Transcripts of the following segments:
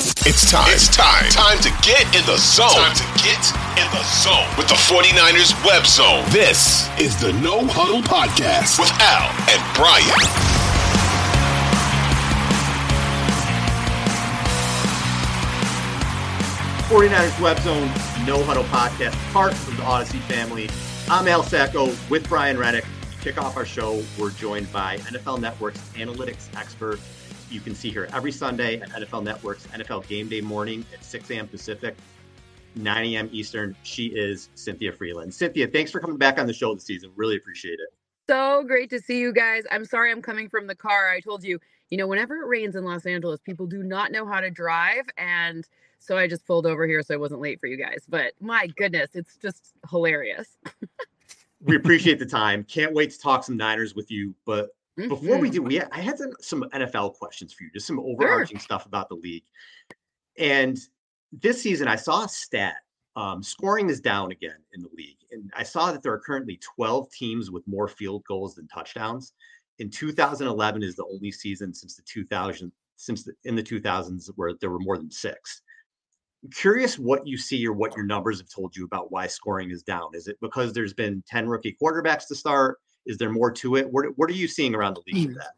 It's time. It's time. Time to get in the zone. Time to get in the zone with the 49ers web zone. This is the No Huddle Podcast with Al and Brian. Forty-niners Web Zone No Huddle Podcast, part of the Audacy family. I'm Al Sacco with Brian Renick. To kick off our show, we're joined by NFL Network's analytics expert. You can see her every Sunday at NFL Network's NFL Game Day morning at 6 a.m. Pacific, 9 a.m. Eastern. She is Cynthia Frelund. Cynthia, thanks for coming back on the show this season. Really appreciate it. So great to see you guys. I'm sorry I'm coming from the car. I told you, you know, whenever it rains in Los Angeles, people do not know how to drive. And so I just pulled over here so I wasn't late for you guys. But my goodness, it's just hilarious. we appreciate the time. Can't wait to talk some Niners with you. But before we do, we I had some, some NFL questions for you, just some overarching stuff about the league. And this season, I saw a stat. Um, scoring is down again in the league, and I saw that there are currently 12 teams with more field goals than touchdowns. In 2011 is the only season since the 2000 since the, in the 2000s where there were more than six. curious what you see or what your numbers have told you about why scoring is down. Is it because there's been 10 rookie quarterbacks to start? Is there more to it? What, what are you seeing around the league with mm. that?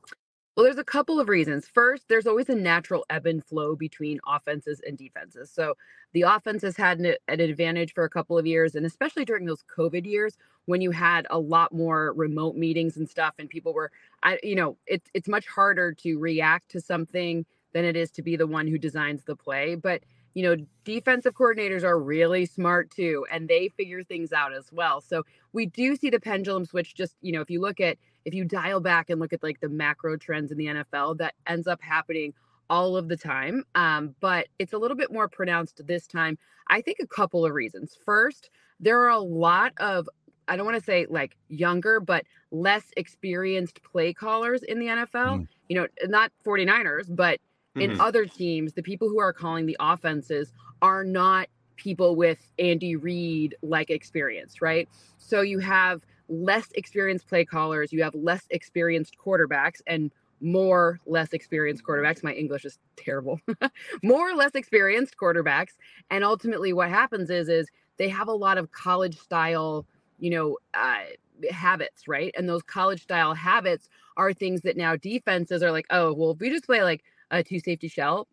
Well, there's a couple of reasons. First, there's always a natural ebb and flow between offenses and defenses. So the offense has had an, an advantage for a couple of years, and especially during those COVID years when you had a lot more remote meetings and stuff, and people were, I, you know, it's it's much harder to react to something than it is to be the one who designs the play. But you know, defensive coordinators are really smart too, and they figure things out as well. So we do see the pendulum switch. Just you know, if you look at if you dial back and look at like the macro trends in the NFL, that ends up happening all of the time. Um, but it's a little bit more pronounced this time. I think a couple of reasons. First, there are a lot of I don't want to say like younger, but less experienced play callers in the NFL. You know, not 49ers, but in Mhm. other teams, the people who are calling the offenses are not people with Andy Reid like experience, right? So you have less experienced play callers, you have less experienced quarterbacks, and more less experienced quarterbacks. My English is terrible. more or less experienced quarterbacks, and ultimately, what happens is is they have a lot of college style, you know, uh, habits, right? And those college style habits are things that now defenses are like, oh, well, if we just play like a two safety shell,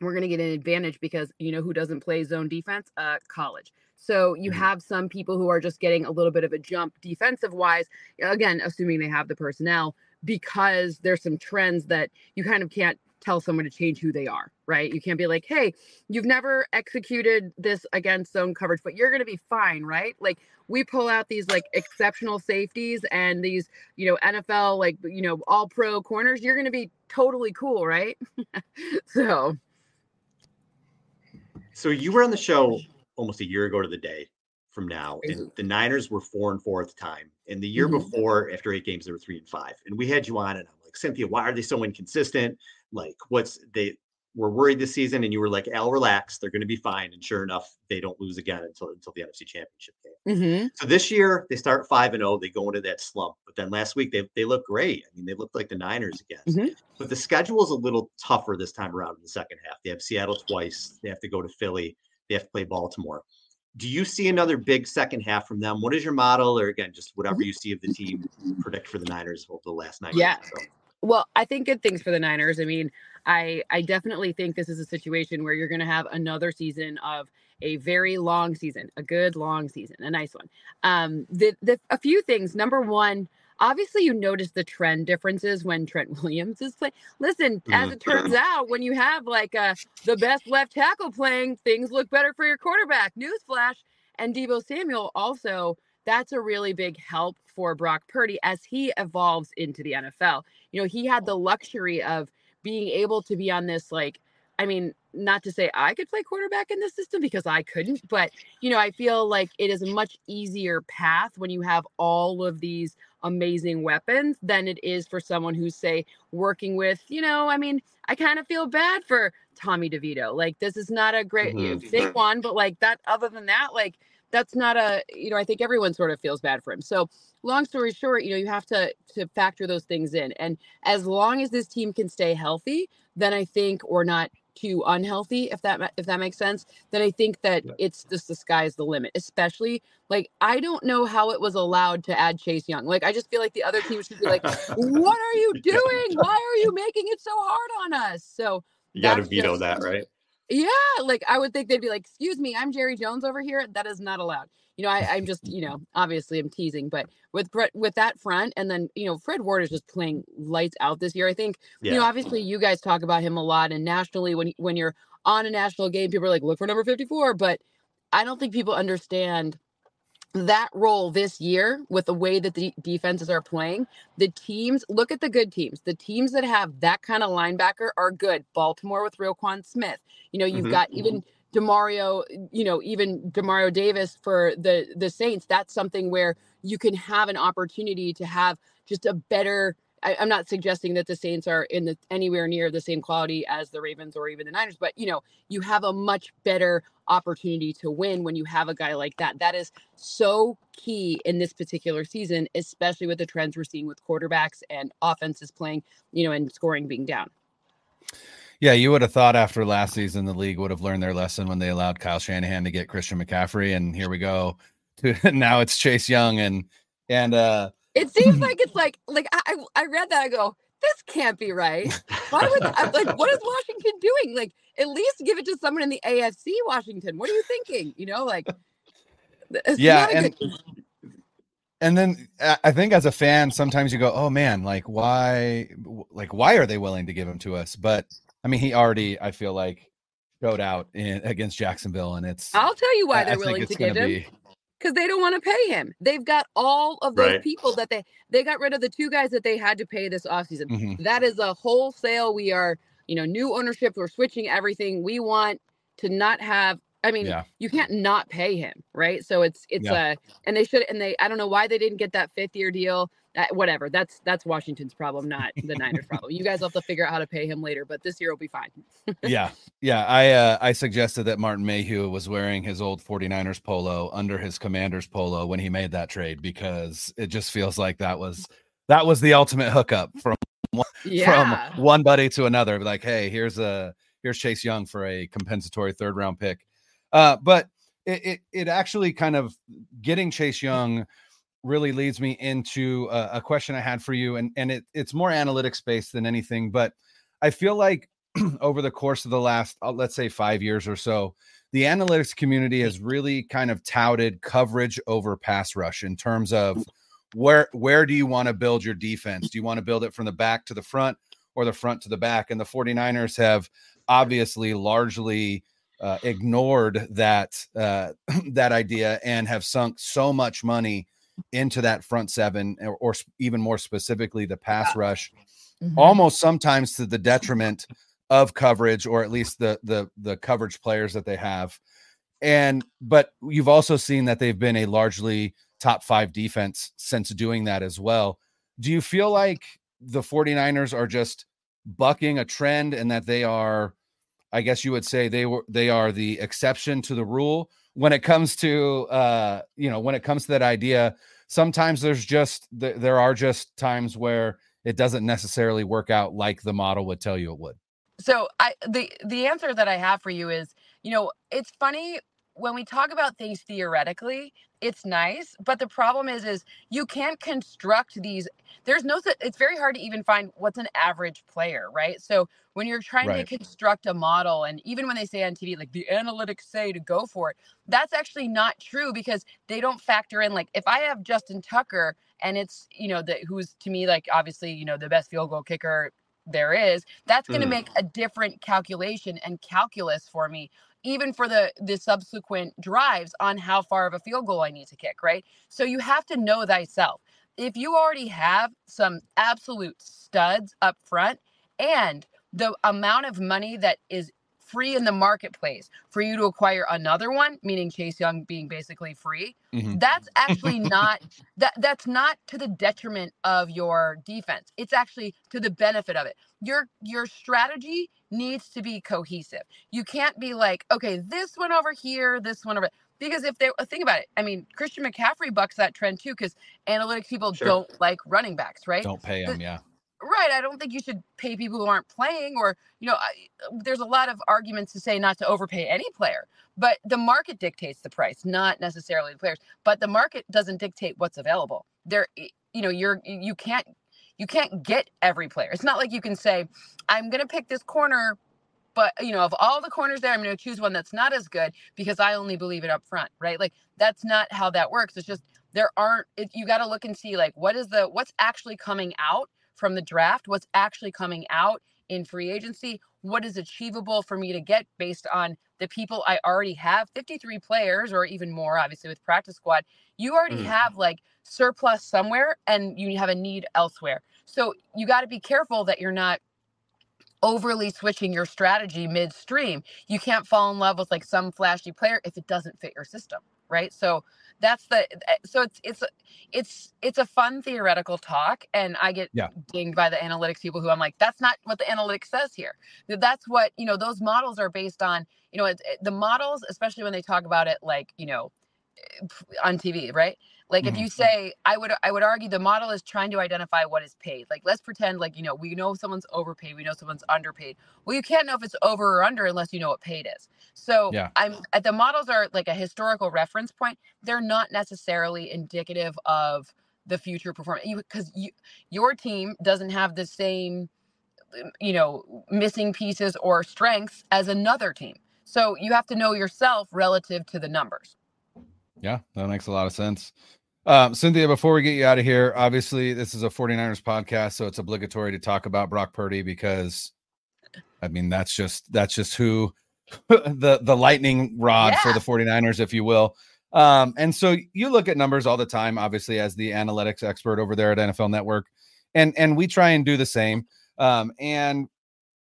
we're going to get an advantage because you know who doesn't play zone defense? Uh, college. So you have some people who are just getting a little bit of a jump defensive wise. Again, assuming they have the personnel, because there's some trends that you kind of can't tell someone to change who they are, right? You can't be like, hey, you've never executed this against zone coverage, but you're going to be fine, right? Like we pull out these like exceptional safeties and these, you know, NFL, like, you know, all pro corners, you're going to be totally cool, right? so. So you were on the show almost a year ago to the day from now, and the Niners were four and four at the time. And the year mm-hmm. before, after eight games, they were three and five. And we had you on, and I'm like, Cynthia, why are they so inconsistent? Like, what's they were worried this season, and you were like, Al, relax, they're going to be fine. And sure enough, they don't lose again until until the NFC Championship game. Mm-hmm. So this year they start five and zero. Oh, they go into that slump, but then last week they they look great. I mean, they looked like the Niners again. Mm-hmm. But the schedule is a little tougher this time around in the second half. They have Seattle twice. They have to go to Philly. They have to play Baltimore do you see another big second half from them? What is your model, or again, just whatever mm-hmm. you see of the team predict for the Niners over the last nine? Yeah. So. Well, I think good things for the Niners. I mean, I I definitely think this is a situation where you're going to have another season of a very long season, a good long season, a nice one. Um, the the a few things. Number one, obviously you notice the trend differences when Trent Williams is playing. Listen, as it turns out, when you have like uh, the best left tackle playing, things look better for your quarterback. Newsflash. And Deebo Samuel also, that's a really big help for Brock Purdy as he evolves into the NFL. You know, he had the luxury of being able to be on this like I mean, not to say I could play quarterback in this system because I couldn't, but you know, I feel like it is a much easier path when you have all of these amazing weapons than it is for someone who's say working with, you know, I mean, I kind of feel bad for Tommy DeVito. Like this is not a great mm-hmm. one, but like that other than that, like that's not a you know, I think everyone sort of feels bad for him. So long story short, you know, you have to to factor those things in. And as long as this team can stay healthy, then I think or not too unhealthy if that if that makes sense then i think that yeah. it's just the sky's the limit especially like i don't know how it was allowed to add chase young like i just feel like the other team should be like what are you doing why are you making it so hard on us so you gotta veto just, that right yeah like i would think they'd be like excuse me i'm jerry jones over here that is not allowed you know, I, am just, you know, obviously I'm teasing, but with with that front, and then you know, Fred Ward is just playing lights out this year. I think, yeah. you know, obviously you guys talk about him a lot, and nationally, when when you're on a national game, people are like, look for number 54, but I don't think people understand that role this year with the way that the defenses are playing. The teams look at the good teams. The teams that have that kind of linebacker are good. Baltimore with Roquan Smith. You know, you've mm-hmm. got even mm-hmm. Demario, you know, even Demario Davis for the the Saints, that's something where you can have an opportunity to have just a better. I, am not suggesting that the Saints are in the anywhere near the same quality as the Ravens or even the Niners, but you know, you have a much better opportunity to win when you have a guy like that. That is so key in this particular season, especially with the trends we're seeing with quarterbacks and offenses playing, you know, and scoring being down. Yeah, you would have thought after last season the league would have learned their lesson when they allowed Kyle Shanahan to get Christian McCaffrey, and here we go. Now it's Chase Young and and uh it seems like it's like like I I read that I go this can't be right. Why would I, like what is Washington doing? Like at least give it to someone in the AFC Washington. What are you thinking? You know, like yeah, and and then uh, I think as a fan, sometimes you go, "Oh man, like why, like why are they willing to give him to us?" But I mean, he already, I feel like, showed out in, against Jacksonville, and it's. I'll tell you why they're I willing to give him. Because they don't want to pay him. They've got all of those right. people that they they got rid of the two guys that they had to pay this offseason. Mm-hmm. That is a wholesale. We are, you know, new ownership. We're switching everything. We want to not have I mean, yeah. you can't not pay him, right? So it's it's yeah. uh and they should and they I don't know why they didn't get that fifth year deal. Uh, whatever. That's that's Washington's problem, not the Niners' problem. You guys have to figure out how to pay him later, but this year will be fine. yeah. Yeah, I uh I suggested that Martin Mayhew was wearing his old 49ers polo under his Commanders polo when he made that trade because it just feels like that was that was the ultimate hookup from yeah. from one buddy to another like, "Hey, here's a here's Chase Young for a compensatory third round pick." Uh, but it, it, it actually kind of getting Chase Young really leads me into a, a question I had for you, and and it, it's more analytics based than anything. But I feel like over the course of the last, uh, let's say, five years or so, the analytics community has really kind of touted coverage over pass rush in terms of where where do you want to build your defense? Do you want to build it from the back to the front, or the front to the back. And the 49ers have obviously largely uh, ignored that uh, that idea and have sunk so much money into that front seven, or, or even more specifically, the pass rush, mm-hmm. almost sometimes to the detriment of coverage, or at least the the the coverage players that they have. And but you've also seen that they've been a largely top five defense since doing that as well. Do you feel like the 49ers are just bucking a trend and that they are I guess you would say they were they are the exception to the rule when it comes to uh you know when it comes to that idea sometimes there's just there are just times where it doesn't necessarily work out like the model would tell you it would. So i the the answer that i have for you is you know it's funny when we talk about things theoretically, it's nice, but the problem is is you can't construct these there's no it's very hard to even find what's an average player, right? So when you're trying right. to construct a model and even when they say on TV like the analytics say to go for it, that's actually not true because they don't factor in like if I have Justin Tucker and it's, you know, the who's to me like obviously, you know, the best field goal kicker there is, that's going to mm. make a different calculation and calculus for me even for the the subsequent drives on how far of a field goal I need to kick, right? So you have to know thyself. If you already have some absolute studs up front and the amount of money that is free in the marketplace for you to acquire another one, meaning Chase Young being basically free, mm-hmm. that's actually not that that's not to the detriment of your defense. It's actually to the benefit of it. Your your strategy needs to be cohesive. You can't be like, okay, this one over here, this one over because if they think about it, I mean, Christian McCaffrey bucks that trend too because analytics people sure. don't like running backs, right? Don't pay them, yeah. Right. I don't think you should pay people who aren't playing, or, you know, I, there's a lot of arguments to say not to overpay any player, but the market dictates the price, not necessarily the players. But the market doesn't dictate what's available. There, you know, you're, you can't, you can't get every player. It's not like you can say, I'm going to pick this corner, but, you know, of all the corners there, I'm going to choose one that's not as good because I only believe it up front, right? Like, that's not how that works. It's just, there aren't, it, you got to look and see, like, what is the, what's actually coming out from the draft, what's actually coming out in free agency, what is achievable for me to get based on the people I already have 53 players or even more, obviously, with practice squad. You already mm. have like surplus somewhere and you have a need elsewhere. So you got to be careful that you're not overly switching your strategy midstream. You can't fall in love with like some flashy player if it doesn't fit your system, right? So that's the eh, so it's it's it's it's a fun theoretical talk and i get yeah. dinged by the analytics people who i'm like that's not what the analytics says here that's what you know those models are based on you know it, it, the models especially when they talk about it like you know on tv right like if mm-hmm. you say, I would I would argue the model is trying to identify what is paid. Like let's pretend like you know we know someone's overpaid, we know someone's underpaid. Well, you can't know if it's over or under unless you know what paid is. So yeah. I'm the models are like a historical reference point. They're not necessarily indicative of the future performance because you, your team doesn't have the same um, you know missing pieces or strengths as another team. So you have to know yourself relative to the numbers. Yeah, that makes a lot of sense. Um, Cynthia, before we get you out of here, obviously this is a 49ers podcast, so it's obligatory to talk about Brock Purdy because I mean that's just that's just who the the lightning rod yeah. for the 49ers, if you will. Um, and so you look at numbers all the time, obviously, as the analytics expert over there at NFL Network, and and we try and do the same. Um, and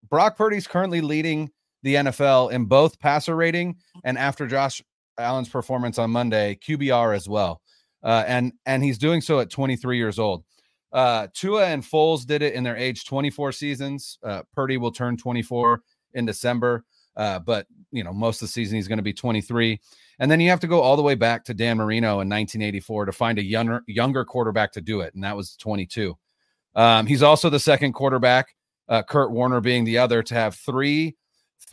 Brock Purdy's currently leading the NFL in both passer rating and after Josh Allen's performance on Monday, QBR as well uh, and and he's doing so at 23 years old. Uh, Tua and Foles did it in their age 24 seasons. Uh, Purdy will turn 24 in December, uh, but you know most of the season he's going to be 23. And then you have to go all the way back to Dan Marino in 1984 to find a younger younger quarterback to do it, and that was 22. Um, he's also the second quarterback, uh, Kurt Warner being the other, to have three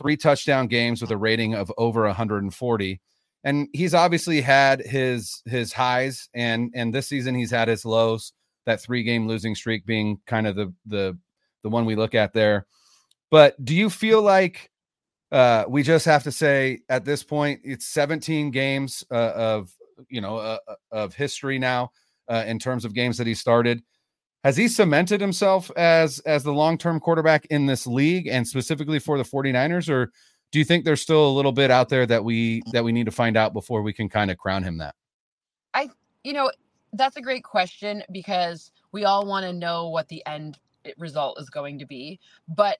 three touchdown games with a rating of over 140 and he's obviously had his his highs and and this season he's had his lows that three game losing streak being kind of the the the one we look at there. But do you feel like uh we just have to say at this point it's 17 games uh, of you know uh, uh, of history now uh, in terms of games that he started. Has he cemented himself as as the long-term quarterback in this league and specifically for the 49ers or do you think there's still a little bit out there that we that we need to find out before we can kind of crown him that i you know that's a great question because we all want to know what the end result is going to be but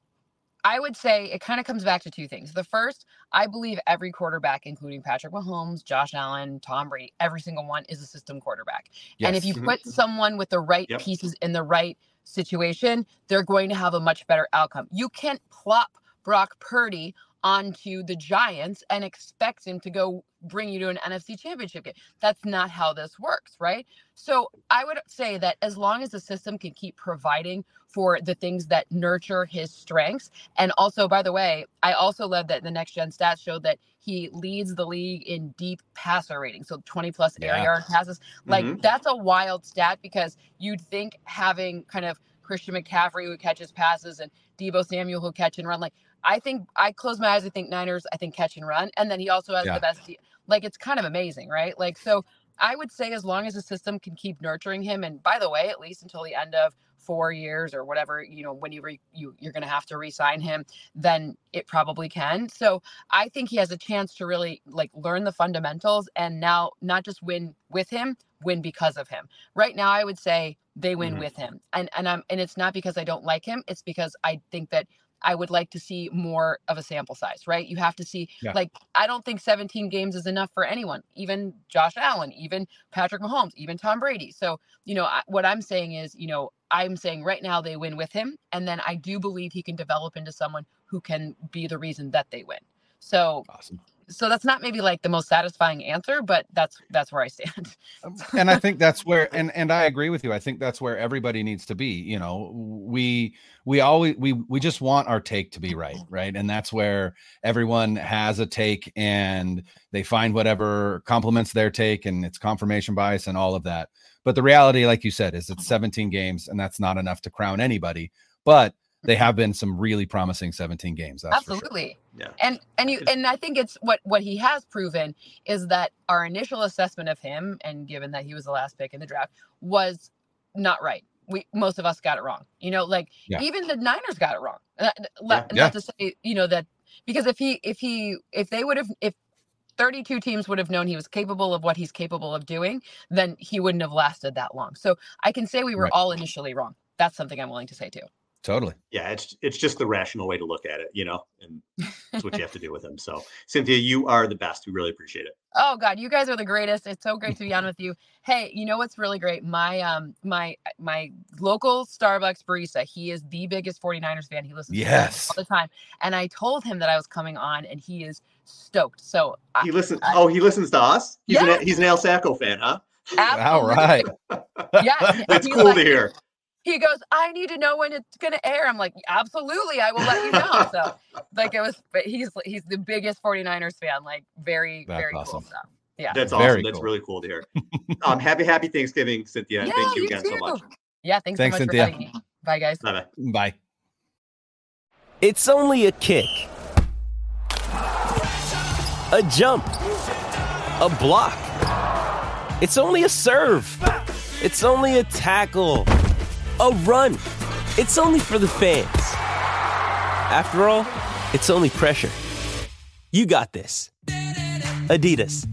I would say it kind of comes back to two things. The first, I believe every quarterback, including Patrick Mahomes, Josh Allen, Tom Brady, every single one is a system quarterback. Yes. And if you mm-hmm. put someone with the right yep. pieces in the right situation, they're going to have a much better outcome. You can't plop Brock Purdy onto the Giants and expect him to go bring you to an NFC championship game. That's not how this works, right? So I would say that as long as the system can keep providing for the things that nurture his strengths, and also, by the way, I also love that the next gen stats show that he leads the league in deep passer rating, so 20 plus air yeah. yard passes. Like mm-hmm. that's a wild stat because you'd think having kind of Christian McCaffrey who catches passes and Deebo Samuel who catch and run, like I think I close my eyes. I think Niners. I think catch and run, and then he also has yeah. the best. Like it's kind of amazing, right? Like so, I would say as long as the system can keep nurturing him, and by the way, at least until the end of four years or whatever, you know, when you re, you you're going to have to re-sign him, then it probably can. So I think he has a chance to really like learn the fundamentals and now not just win with him, win because of him. Right now, I would say they win mm-hmm. with him, and and I'm and it's not because I don't like him. It's because I think that I would like to see more of a sample size, right? You have to see, yeah. like, I don't think 17 games is enough for anyone, even Josh Allen, even Patrick Mahomes, even Tom Brady. So, you know, I, what I'm saying is, you know, I'm saying right now they win with him. And then I do believe he can develop into someone who can be the reason that they win. So, awesome so that's not maybe like the most satisfying answer but that's that's where i stand. Um, and i think that's where and and i agree with you i think that's where everybody needs to be you know we we always we we just want our take to be right right? And that's where everyone has a take and they find whatever complements their take and it's confirmation bias and all of that. But the reality like you said is it's 17 games and that's not enough to crown anybody. But they have been some really promising 17 games. Absolutely. Sure. Yeah. And and you and I think it's what what he has proven is that our initial assessment of him, and given that he was the last pick in the draft, was not right. We most of us got it wrong. You know, like yeah. even the Niners got it wrong. Uh, not, yeah. not yeah. to say, you know, that because if he if he if they would have if 32 teams would have known he was capable of what he's capable of doing, then he wouldn't have lasted that long. So I can say we were right. all initially wrong. That's something I'm willing to say too. Totally. Yeah, it's it's just the rational way to look at it, you know, and that's what you have to do with them. So, Cynthia, you are the best. We really appreciate it. Oh God, you guys are the greatest. It's so great to be on with you. Hey, you know what's really great? My um my my local Starbucks barista, he is the biggest 49ers fan. He listens yes. all the time. And I told him that I was coming on and he is stoked. So he listens oh, he listens to us? He's yeah. an he's an Al Sacco fan, huh? Absolutely. All right. yeah. That's cool like, to hear he goes, I need to know when it's gonna air. I'm like, absolutely, I will let you know. so like it was, but he's he's the biggest 49ers fan, like very, That's very awesome. cool stuff. Yeah. That's awesome. Very That's cool. really cool to hear. um, happy, happy Thanksgiving, Cynthia. Yeah, Thank you, you again too. so much. Yeah, thanks, thanks so much Cynthia. for having me. Bye guys. Bye bye. It's only a kick. A jump. A block. It's only a serve. It's only a tackle, a run. It's only for the fans. After all, it's only pressure. You got this. Adidas.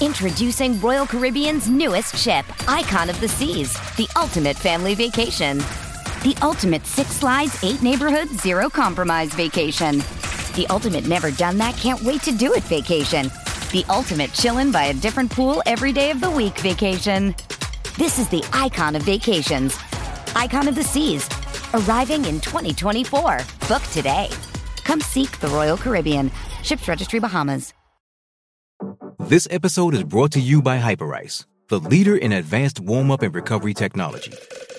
Introducing Royal Caribbean's newest ship, Icon of the Seas, the ultimate family vacation. The ultimate six slides, eight neighborhoods, zero compromise vacation the ultimate never done that, can't wait to do it vacation. The ultimate chillin' by a different pool every day of the week vacation. This is the icon of vacations. Icon of the Seas. Arriving in 2024. Book today. Come seek the Royal Caribbean. Ships Registry Bahamas. This episode is brought to you by Hyperice, the leader in advanced warm up and recovery technology.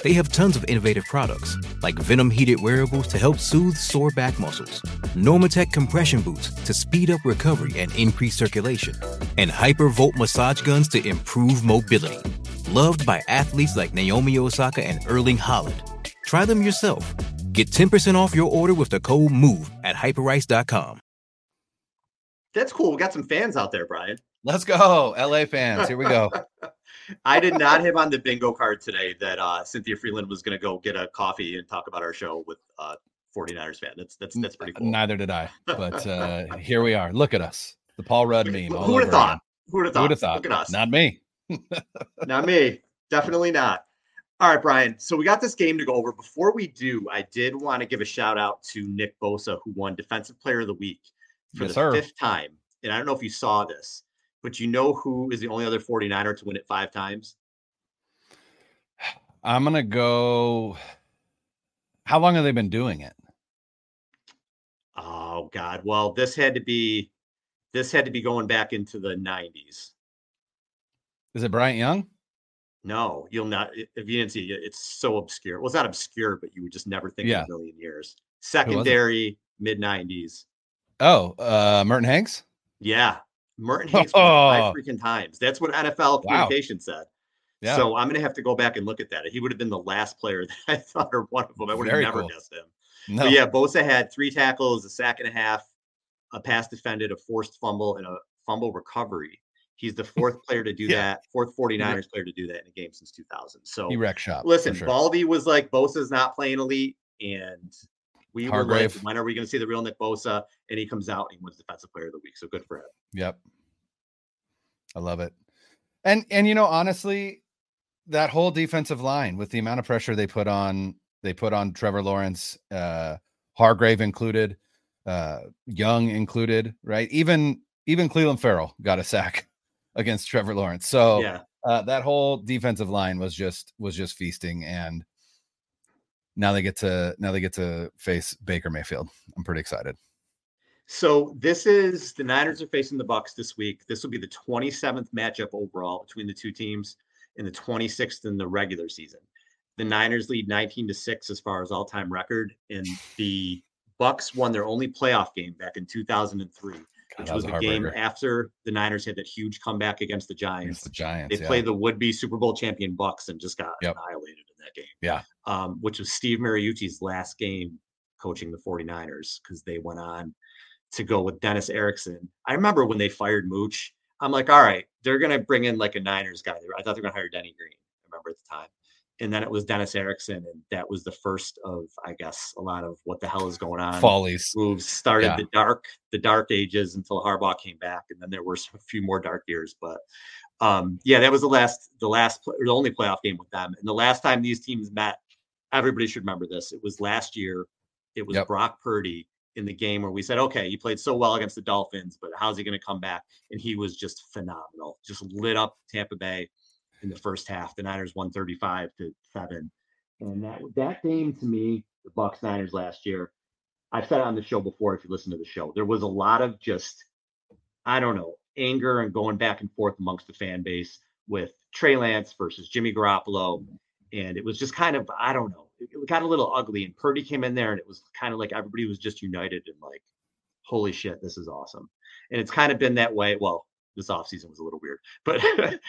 They have tons of innovative products, like Venom heated wearables to help soothe sore back muscles, Normatec compression boots to speed up recovery and increase circulation, and Hypervolt massage guns to improve mobility. Loved by athletes like Naomi Osaka and Erling Haaland. Try them yourself. Get 10% off your order with the code MOVE at hyperice.com. That's cool. We got some fans out there, Brian. Let's go, LA fans. Here we go. I did not have on the bingo card today that uh, Cynthia Frelund was going to go get a coffee and talk about our show with uh, 49ers fan. That's that's that's pretty cool. Neither did I, but uh, here we are. Look at us, the Paul Rudd meme. Who would have thought? Who would have thought? Who would have thought? Look at us. Not me. not me. Definitely not. All right, Brian. So we got this game to go over. Before we do, I did want to give a shout out to Nick Bosa, who won Defensive Player of the Week for Yes, the sir. fifth time. And I don't know if you saw this, but you know who is the only other 49er to win it five times? I'm gonna go. How long have they been doing it? Oh God. Well, this had to be this had to be going back into the 90s. Is it Bryant Young? No, you'll not if you didn't see it, it's so obscure. Well, it's not obscure, but you would just never think Yeah. in a million years. Secondary, mid 90s. Oh, uh, Merton Hanks. Yeah. Merton won it five Oh. freaking times. That's what NFL Wow. communication said. Yeah. So I'm gonna have to go back and look at that. He would have been the last player that I thought or one of them. I would have never cool. guessed him. No. But yeah, Bosa had three tackles, a sack and a half, a pass defended, a forced fumble, and a fumble recovery. He's the fourth player to do Yeah. that, fourth 49ers player to do that in a game since 2000. So He wrecked shop. listen, sure. Baldy was like, Bosa's not playing elite. And we were Hargrave. like, when are we going to see the real Nick Bosa? And he comes out and he wins Defensive Player of the Week. So good for him. Yep. I love it. And and you know, honestly, that whole defensive line with the amount of pressure they put on they put on Trevor Lawrence, uh Hargrave included, uh Young included, right? Even even Clelin Ferrell got a sack against Trevor Lawrence. So Yeah. uh, that whole defensive line was just was just feasting and now they get to now they get to face Baker Mayfield. I'm pretty excited. So this is the Niners are facing the Bucks this week. This will be the 27th matchup overall between the two teams and the 26th in the regular season. The Niners lead 19 to 6 as far as all-time record and the Bucks won their only playoff game back in 2003, which was was the a game after the Niners had that huge comeback against the Giants. Against the Giants. They yeah. played the would-be Super Bowl champion Bucks and just got Yep. annihilated in that game. Yeah. Um, which was Steve Mariucci's last game coaching the 49ers because they went on to go with Dennis Erickson. I remember when they fired Mooch, I'm like, all right, they're gonna bring in like a Niners guy. I thought they were gonna hire Denny Green. I remember at the time. And then it was Dennis Erickson, and that was the first of, I guess, a lot of what the hell is going on. Follies. moves started Yeah. the dark, the dark ages until Harbaugh came back, and then there were a few more dark years. But um, yeah, that was the last, the last, the only playoff game with them. And the last time these teams met, everybody should remember this. It was last year. It was Yep. Brock Purdy in the game where we said, okay, he played so well against the Dolphins, but how's he going to come back? And he was just phenomenal. Just lit up Tampa Bay in the first half. The Niners won 35 to 7. And that that game to me, the Bucks Niners last year, I've said it on the show before if you listen to the show. There was a lot of just I don't know, anger and going back and forth amongst the fan base with Trey Lance versus Jimmy Garoppolo. And it was just kind of, I don't know, it, it got a little ugly. And Purdy came in there and it was kind of like everybody was just united and like, holy shit, this is awesome. And it's kind of been that way. Well, this offseason was a little weird, but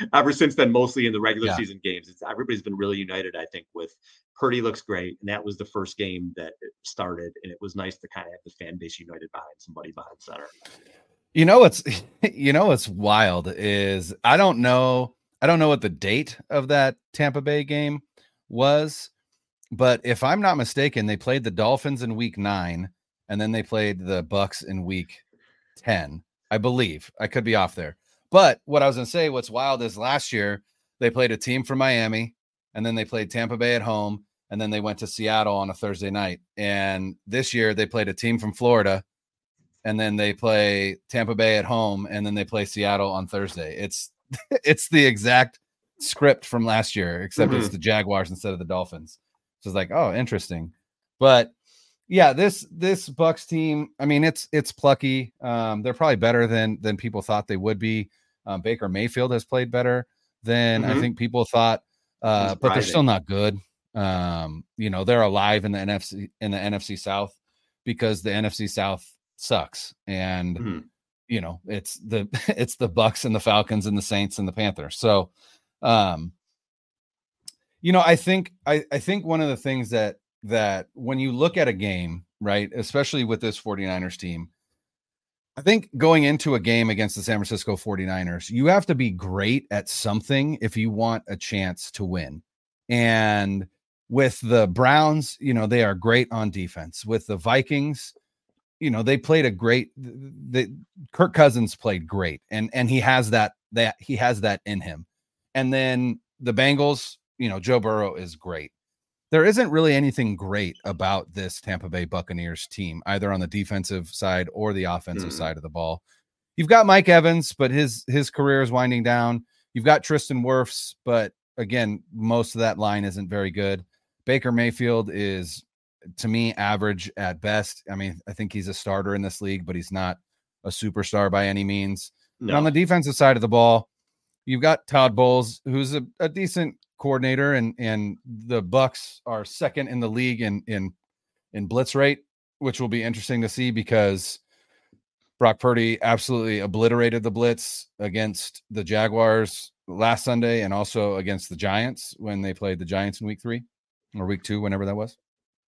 ever since then, mostly in the regular Yeah. season games, it's everybody's been really united, I think, with Purdy looks great. And that was the first game that it started. And it was nice to kind of have the fan base united behind somebody behind center. You know what's you know what's wild is I don't know I don't know what the date of that Tampa Bay game was, but if I'm not mistaken, they played the Dolphins in week 9 and then they played the Bucks in week 10. I believe. I could be off there. But what I was going to say what's wild is last year they played a team from Miami and then they played Tampa Bay at home and then they went to Seattle on a Thursday night. And this year they played a team from Florida and then they play Tampa Bay at home, and then they play Seattle on Thursday. It's it's the exact script from last year, except it's Mhm. the Jaguars instead of the Dolphins. So it's like, oh, interesting. But yeah, this this Bucks team, I mean, it's it's plucky. Um, they're probably better than than people thought they would be. Um, Baker Mayfield has played better than I Mhm. think people thought, uh, but they're still not good. Um, you know, they're alive in the NFC in the NFC South because the NFC South sucks and Mhm. you know it's the it's the bucks and the falcons and the saints and the panthers so um you know i think i i think one of the things that that when you look at a game right especially with this 49ers team I think going into a game against the San Francisco 49ers, you have to be great at something if you want a chance to win. And with the Browns, you know, they are great on defense. With the Vikings, you know, they played a great the Kirk Cousins played great and and he has that that he has that in him. And then the Bengals, you know, Joe Burrow is great there isn't really anything great about this Tampa Bay Buccaneers team, either on the defensive side or the offensive mm. side of the ball. You've got Mike Evans, but his his career is winding down. You've got Tristan Wirfs, but again, most of that line isn't very good. Baker Mayfield is to me average at best. I mean, I think he's a starter in this league, but he's not a superstar by any means. No. on the defensive side of the ball, you've got Todd Bowles, who's a, a decent coordinator, and and the Bucks are second in the league in in in blitz rate, which will be interesting to see because Brock Purdy absolutely obliterated the blitz against the Jaguars last Sunday and also against the Giants when they played the Giants in week three or week two, whenever that was.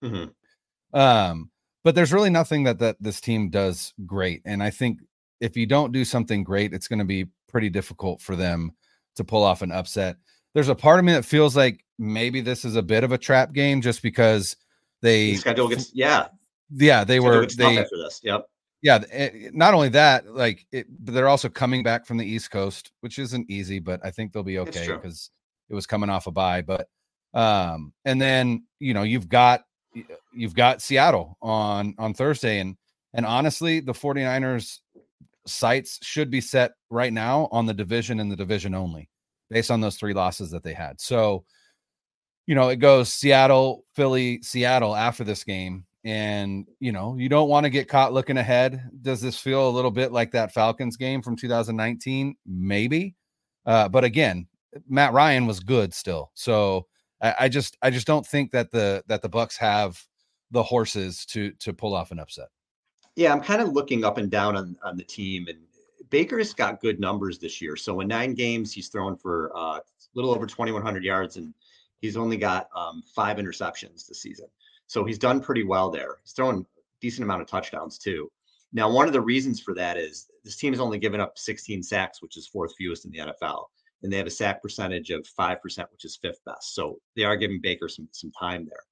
Mm-hmm. Um, but there's really nothing that that this team does great, and I think if you don't do something great, it's going to be pretty difficult for them to pull off an upset. There's a part of me that feels like maybe this is a bit of a trap game just because they the schedule gets yeah. Yeah they were they after this yep. Yeah it, not only that like it but they're also coming back from the east coast which isn't easy but i think they'll be okay because it was coming off a bye but um and then you know you've got you've got seattle on on thursday and and honestly the 49ers sights should be set right now on the division and the division only based on those three losses that they had. So, you know, it goes Seattle, Philly, Seattle after this game. And, you know, you don't want to get caught looking ahead. Does this feel a little bit like that Falcons game from 2019? Maybe. Uh, but again, Matt Ryan was good still. So I, I just I just don't think that the that the Bucks have the horses to to pull off an upset. Yeah, I'm kind of looking up and down on on the team and Baker's got good numbers this year. So in nine games, he's thrown for uh, a little over 2,100 yards, and he's only got um, five interceptions this season. So he's done pretty well there. He's thrown a decent amount of touchdowns too. Now, one of the reasons for that is this team has only given up 16 sacks, which is fourth fewest in the NFL, and they have a sack percentage of five percent, which is fifth best. So they are giving Baker some some time there.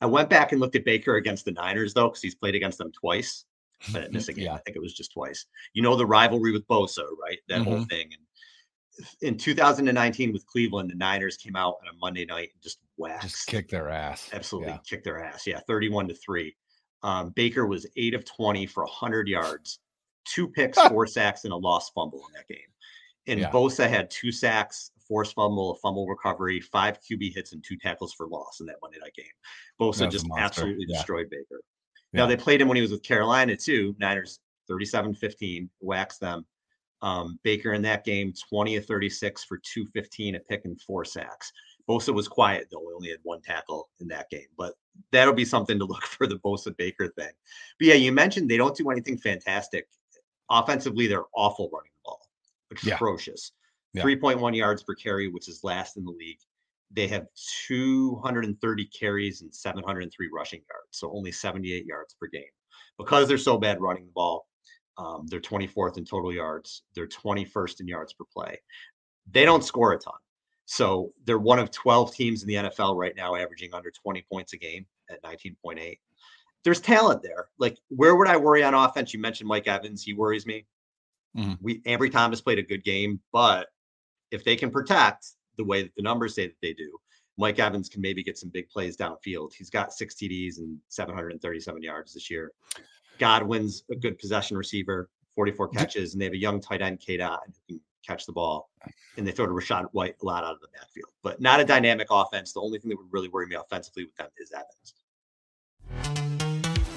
I went back and looked at Baker against the Niners though, because he's played against them twice miss a game. Yeah. I think it was just twice. You know the rivalry with Bosa, right? That mm-hmm. whole thing. And in 2019 with Cleveland, the Niners came out on a Monday night and just waxed, just kicked their ass. Absolutely yeah. kicked their ass. Yeah, 31 to three. Um, Baker was eight of 20 for 100 yards, two picks, four sacks, and a lost fumble in that game. And yeah. Bosa had two sacks, forced fumble, a fumble recovery, five QB hits, and two tackles for loss in that Monday night game. Bosa just absolutely yeah. destroyed Baker. Now they played him when he was with Carolina too. Niners 37-15, waxed them. Um, Baker in that game, 20 of 36 for 215, a pick and four sacks. Bosa was quiet though; he only had one tackle in that game. But that'll be something to look for the Bosa Baker thing. But yeah, you mentioned they don't do anything fantastic. Offensively, they're awful running the ball, atrocious. Yeah. 3.1 yards per carry, which is last in the league they have 230 carries and 703 rushing yards, so only 78 yards per game. Because they're so bad running the ball, um, they're 24th in total yards. They're 21st in yards per play. They don't score a ton. So they're one of 12 teams in the NFL right now averaging under 20 points a game at 19.8. There's talent there. Like, where would I worry on offense? You mentioned Mike Evans. He worries me. Mm-hmm. We Ambry Thomas played a good game, but if they can protect, the way that the numbers say that they do, Mike Evans can maybe get some big plays downfield. He's got six TDs and 737 yards this year. Godwin's a good possession receiver, 44 catches, and they have a young tight end, Cade Otton, who can catch the ball. And they throw to Rachaad White a lot out of the backfield, but not a dynamic offense. The only thing that would really worry me offensively with them is Evans.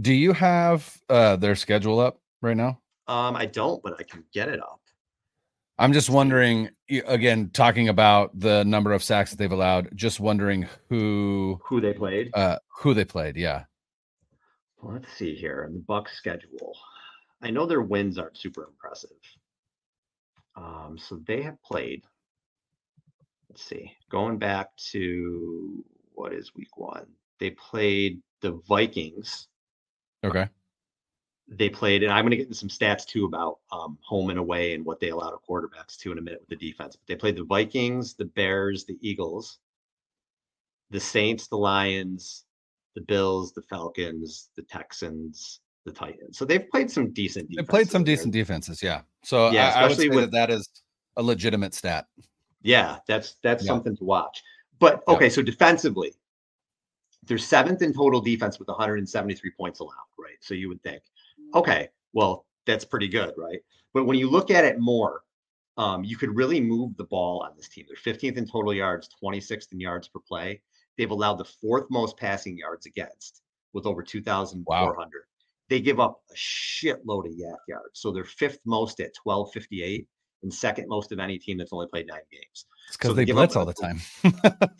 Do you have uh, their schedule up right now? Um, I don't, but I can get it up. I'm just wondering again, talking about the number of sacks that they've allowed. Just wondering who who they played. Uh, who they played? Yeah. Well, let's see here in the Bucks schedule. I know their wins aren't super impressive. Um, so they have played. Let's see, going back to what is week one? They played the Vikings. Okay they played, and I'm going to get into some stats too about um, home and away and what they allow to quarterbacks to in a minute with the defense. But they played the Vikings, the Bears, the Eagles, the Saints, the Lions, the Bills, the Falcons, the Texans, the Titans. So they've played some decent. They played some decent defenses, yeah. So yeah, I, I would say with, that that is a legitimate stat. Yeah, that's that's yeah. something to watch. But okay, yeah. so defensively, they're seventh in total defense with 173 points allowed, right? So you would think okay, well, that's pretty good, right? But when you look at it more, um, you could really move the ball on this team. They're 15th in total yards, 26th in yards per play. They've allowed the fourth most passing yards against with over 2,400. Wow. They give up a shitload of YAC yards. So they're fifth most at 1258 and second most of any team that's only played nine games. It's because so they, they blitz all the time.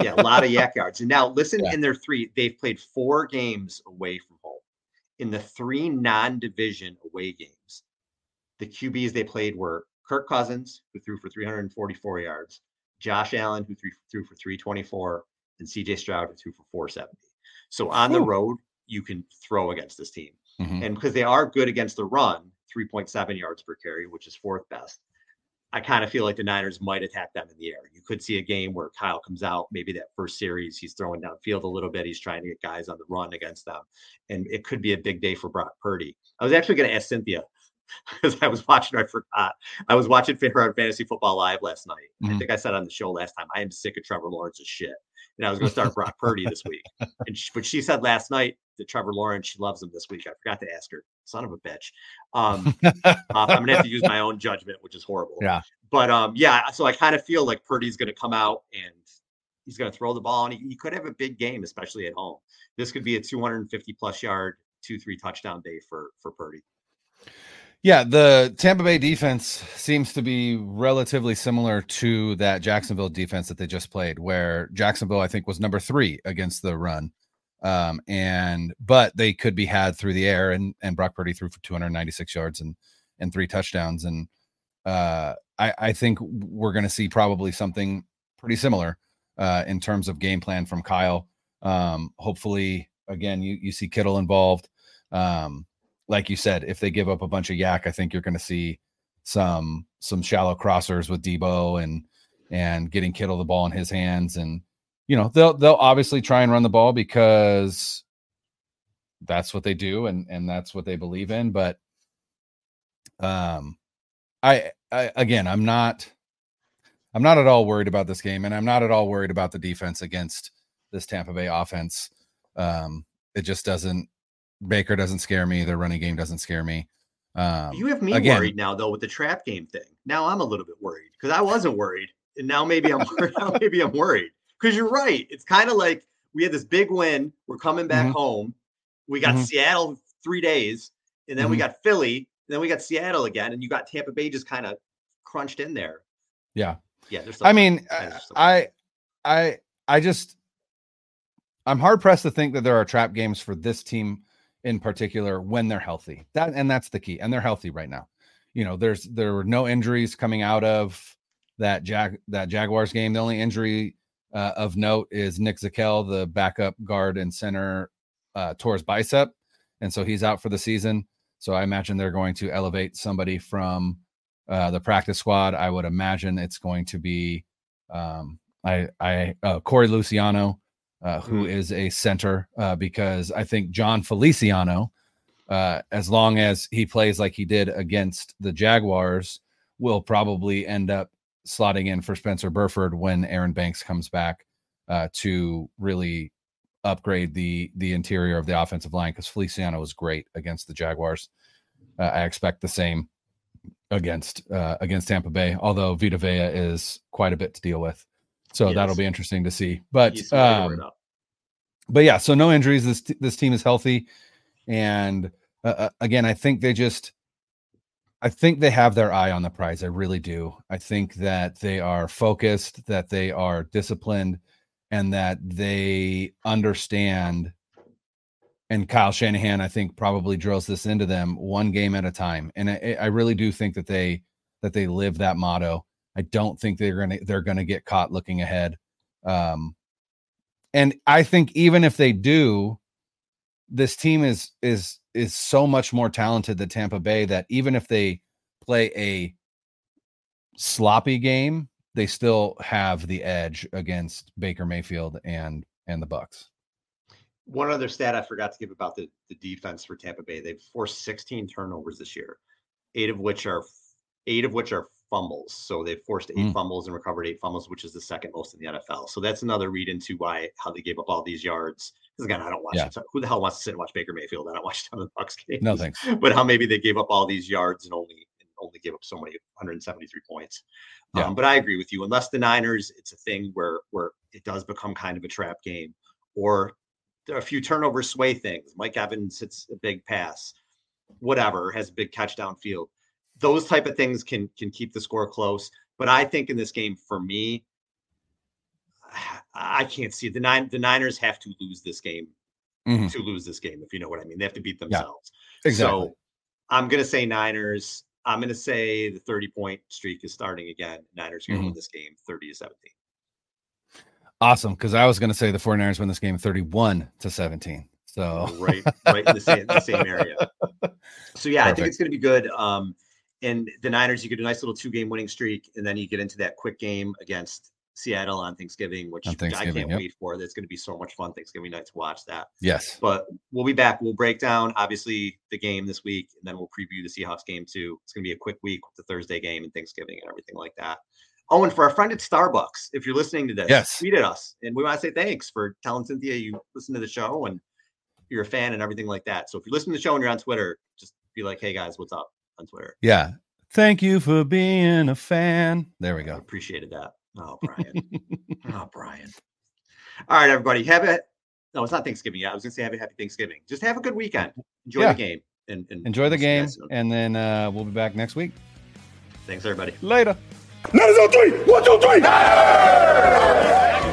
yeah, a lot of YAC yards. And now listen, yeah. in their three, they've played four games away from home in the three non-division away games, the QBs they played were Kirk Cousins, who threw for 344 yards, Josh Allen, who threw, threw for 324, and CJ Stroud, who threw for 470. So on the road, you can throw against this team. Mm-hmm. And because they are good against the run, 3.7 yards per carry, which is fourth best. I kind of feel like the Niners might attack them in the air. You could see a game where Kyle comes out, maybe that first series, he's throwing downfield a little bit. He's trying to get guys on the run against them. And it could be a big day for Brock Purdy. I was actually going to ask Cynthia because I was watching, I forgot. I was watching Fantasy Football Live last night. Mm-hmm. I think I said on the show last time, I am sick of Trevor Lawrence's shit. And I was going to start Brock Purdy this week. And she, but she said last night that Trevor Lawrence, she loves him this week. I forgot to ask her. Son of a bitch. Um, uh, I'm going to have to use my own judgment, which is horrible. Yeah. But um, yeah, so I kind of feel like Purdy's going to come out and he's going to throw the ball, and he, he, could have a big game, especially at home. This could be a 250 plus yard, two three touchdown day for for Purdy. Yeah, the Tampa Bay defense seems to be relatively similar to that Jacksonville defense that they just played, where Jacksonville I think was number three against the run. Um, and but they could be had through the air, and and Brock Purdy threw for 296 yards and and three touchdowns, and uh, I, I think we're going to see probably something pretty similar uh, in terms of game plan from Kyle. Um, hopefully, again, you, you see Kittle involved. Um, like you said, if they give up a bunch of YAC, I think you're going to see some some shallow crossers with Deebo and and getting Kittle the ball in his hands, and you know they'll they'll obviously try and run the ball because that's what they do and and that's what they believe in. But um, I, I again, I'm not, I'm not at all worried about this game, and I'm not at all worried about the defense against this Tampa Bay offense. Um, it just doesn't. Baker doesn't scare me. Their running game doesn't scare me. Um, you have me again, worried now though with the trap game thing. Now I'm a little bit worried because I wasn't worried, and now maybe I'm now maybe I'm worried because you're right. It's kind of like we had this big win. We're coming back mm-hmm. home. We got mm-hmm. Seattle three days, and then mm-hmm. we got Philly, and then we got Seattle again, and you got Tampa Bay just kind of crunched in there. Yeah. Yeah. There's I mean, I, I, I just, I'm hard pressed to think that there are trap games for this team in particular when they're healthy. That and that's the key. And they're healthy right now. You know, there's there were no injuries coming out of that Jag that Jaguars game. The only injury uh, of note is Nick Zakelj, the backup guard and center, uh, tore his bicep, and so he's out for the season. So I imagine they're going to elevate somebody from uh, the practice squad. I would imagine it's going to be um, I I uh, Corey Luciano, uh, who mm. is a center, uh, because I think Jon Feliciano, uh, as long as he plays like he did against the Jaguars, will probably end up slotting in for Spencer Burford when Aaron Banks comes back uh, to really upgrade the the interior of the offensive line because Feliciano was great against the Jaguars. Uh, I expect the same against uh, against Tampa Bay, although Vita Vea is quite a bit to deal with. So that'll be interesting to see. But um, but yeah, so no injuries. This this team is healthy, and uh, uh, again, I think they just I think they have their eye on the prize. I really do. I think that they are focused, that they are disciplined, and that they understand. And Kyle Shanahan, I think, probably drills this into them one game at a time. And I, I really do think that they that they live that motto. I don't think they're gonna they're gonna get caught looking ahead. Um, and I think even if they do, this team is is is so much more talented than Tampa Bay that even if they play a sloppy game, they still have the edge against Baker Mayfield and and the Bucs. One other stat I forgot to give about the, the defense for Tampa Bay. They've forced 16 turnovers this year, eight of which are eight of which are fumbles. So they've forced eight mm. fumbles and recovered eight fumbles, which is the second most in the NFL. So that's another read into why how they gave up all these yards. Because again, I don't watch. Yeah. Who the hell wants to sit and watch Baker Mayfield? I don't watch some of the Bucs games. No thanks. But how maybe they gave up all these yards and only and only gave up so many 173 points. Yeah. Um, but I agree with you. Unless the Niners, it's a thing where where it does become kind of a trap game, or there are a few turnover sway things. Mike Evans hits a big pass, whatever, has a big catch downfield those type of things can can keep the score close. But I think in this game, for me, I can't see the nine. The Niners have to lose this game mm-hmm. to lose this game, if you know what I mean. They have to beat themselves. Yeah, exactly. So I'm gonna say Niners. I'm gonna say the 30 point streak is starting again. Niners are gonna mm-hmm. win this game 30 to 17. Awesome, because I was gonna say the 49ers win this game 31 to 17. So right, right in the same, the same area. So yeah, Perfect. I think it's gonna be good. Um, and the Niners, you get a nice little two game winning streak, and then you get into that quick game against Seattle on Thanksgiving, which on Thanksgiving, I can't yep. wait for. That's going to be so much fun Thanksgiving night to watch that. Yes. But we'll be back. We'll break down, obviously, the game this week, and then we'll preview the Seahawks game too. It's going to be a quick week with the Thursday game and Thanksgiving and everything like that. Oh, and for our friend at Starbucks, if you're listening to this, yes. tweet at us. And we want to say thanks for telling Cynthia you listen to the show and you're a fan and everything like that. So if you listen to the show and you're on Twitter, just be like, hey guys, what's up on Twitter? Yeah. Thank you for being a fan. There we go. I appreciated that. Oh, Brian. oh, Brian. All right, everybody. Have it. No, it's not Thanksgiving yet. I was going to say have a happy Thanksgiving. Just have a good weekend. Enjoy yeah. the game. And, and enjoy the game. And then uh, we'll be back next week. Thanks, everybody. Later. Niners on three. One, two, three. Hey!